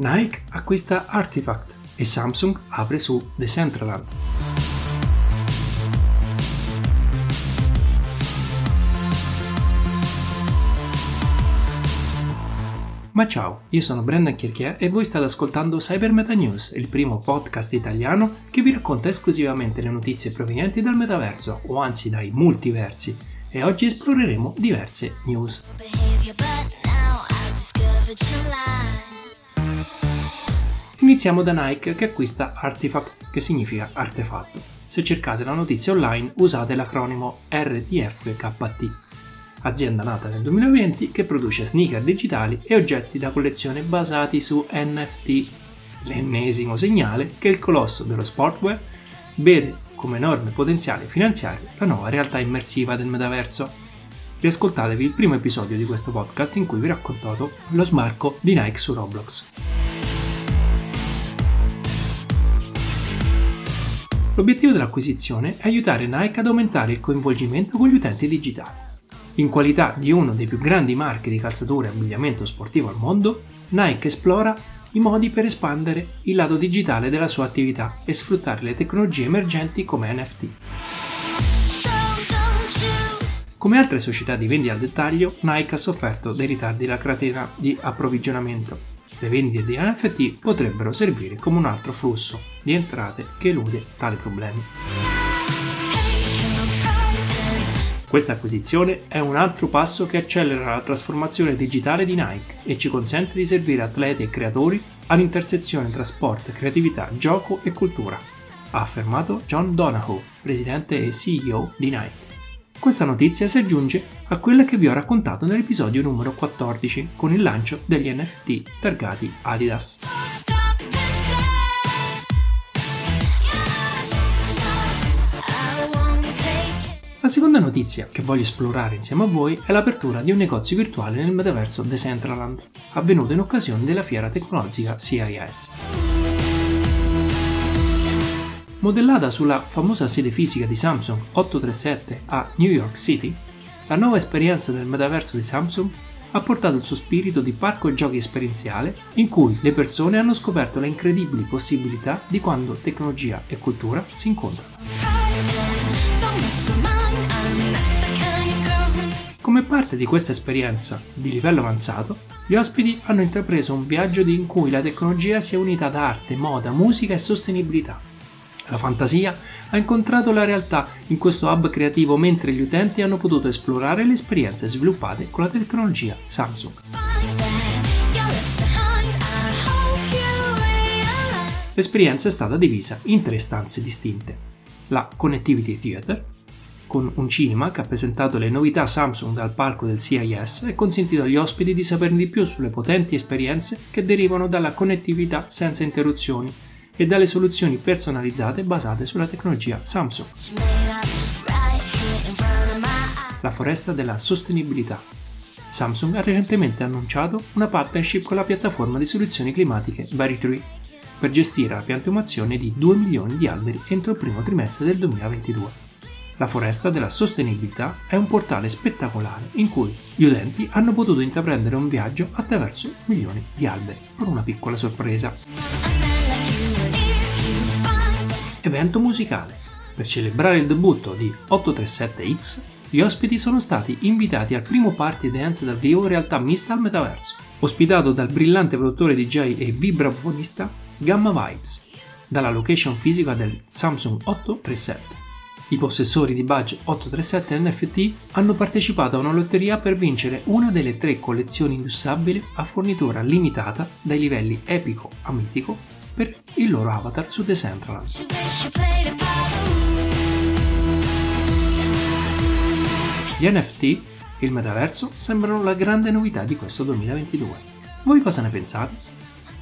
Nike acquista Artifact e Samsung apre su Decentraland. Ma ciao, io sono Brendan Chierchier e voi state ascoltando Cyber Meta News, il primo podcast italiano che vi racconta esclusivamente le notizie provenienti dal metaverso, o anzi dai multiversi, e oggi esploreremo diverse news. Iniziamo da Nike che acquista Artifact, che significa artefatto. Se cercate la notizia online usate l'acronimo RTFKT. Azienda nata nel 2020 che produce sneaker digitali e oggetti da collezione basati su NFT. L'ennesimo segnale che il colosso dello sportwear vede come enorme potenziale finanziario la nuova realtà immersiva del metaverso. Riascoltatevi il primo episodio di questo podcast in cui vi ho raccontato lo smarco di Nike su Roblox. L'obiettivo dell'acquisizione è aiutare Nike ad aumentare il coinvolgimento con gli utenti digitali. In qualità di uno dei più grandi marchi di calzature e abbigliamento sportivo al mondo, Nike esplora i modi per espandere il lato digitale della sua attività e sfruttare le tecnologie emergenti come NFT. Come altre società di vendita al dettaglio, Nike ha sofferto dei ritardi nella catena di approvvigionamento le vendite di NFT potrebbero servire come un altro flusso di entrate che elude tali problemi. Questa acquisizione è un altro passo che accelera la trasformazione digitale di Nike e ci consente di servire atleti e creatori all'intersezione tra sport, creatività, gioco e cultura, ha affermato John Donahoe, presidente e CEO di Nike. Questa notizia si aggiunge a quella che vi ho raccontato nell'episodio numero 14 con il lancio degli NFT targati Adidas. La seconda notizia che voglio esplorare insieme a voi è l'apertura di un negozio virtuale nel metaverso Decentraland, avvenuto in occasione della fiera tecnologica CIS. Modellata sulla famosa sede fisica di Samsung 837 a New York City, la nuova esperienza del metaverso di Samsung ha portato il suo spirito di parco giochi esperienziale in cui le persone hanno scoperto le incredibili possibilità di quando tecnologia e cultura si incontrano. Come parte di questa esperienza di livello avanzato, gli ospiti hanno intrapreso un viaggio in cui la tecnologia si è unita ad arte, moda, musica e sostenibilità la fantasia ha incontrato la realtà in questo hub creativo mentre gli utenti hanno potuto esplorare le esperienze sviluppate con la tecnologia Samsung. L'esperienza è stata divisa in tre stanze distinte. La Connectivity Theater, con un cinema che ha presentato le novità Samsung dal palco del CIS e consentito agli ospiti di saperne di più sulle potenti esperienze che derivano dalla connettività senza interruzioni e dalle soluzioni personalizzate basate sulla tecnologia Samsung. La foresta della sostenibilità. Samsung ha recentemente annunciato una partnership con la piattaforma di soluzioni climatiche Veritree per gestire la piantumazione di 2 milioni di alberi entro il primo trimestre del 2022. La Foresta della Sostenibilità è un portale spettacolare in cui gli utenti hanno potuto intraprendere un viaggio attraverso milioni di alberi, con una piccola sorpresa evento musicale. Per celebrare il debutto di 837X, gli ospiti sono stati invitati al primo party dance dal vivo realtà mista al metaverso, ospitato dal brillante produttore DJ e vibrafonista Gamma Vibes, dalla location fisica del Samsung 837. I possessori di badge 837 NFT hanno partecipato a una lotteria per vincere una delle tre collezioni indossabili a fornitura limitata dai livelli epico a mitico per il loro avatar su Decentraland. Gli NFT e il metaverso sembrano la grande novità di questo 2022. Voi cosa ne pensate?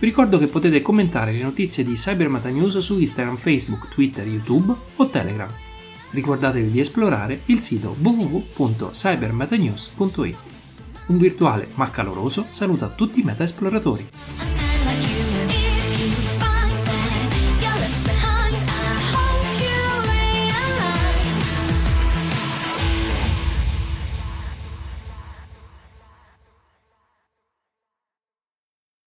Vi ricordo che potete commentare le notizie di Cybermata News su Instagram, Facebook, Twitter, YouTube o Telegram. Ricordatevi di esplorare il sito www.cybermetanews.it. Un virtuale ma caloroso saluto a tutti i meta esploratori.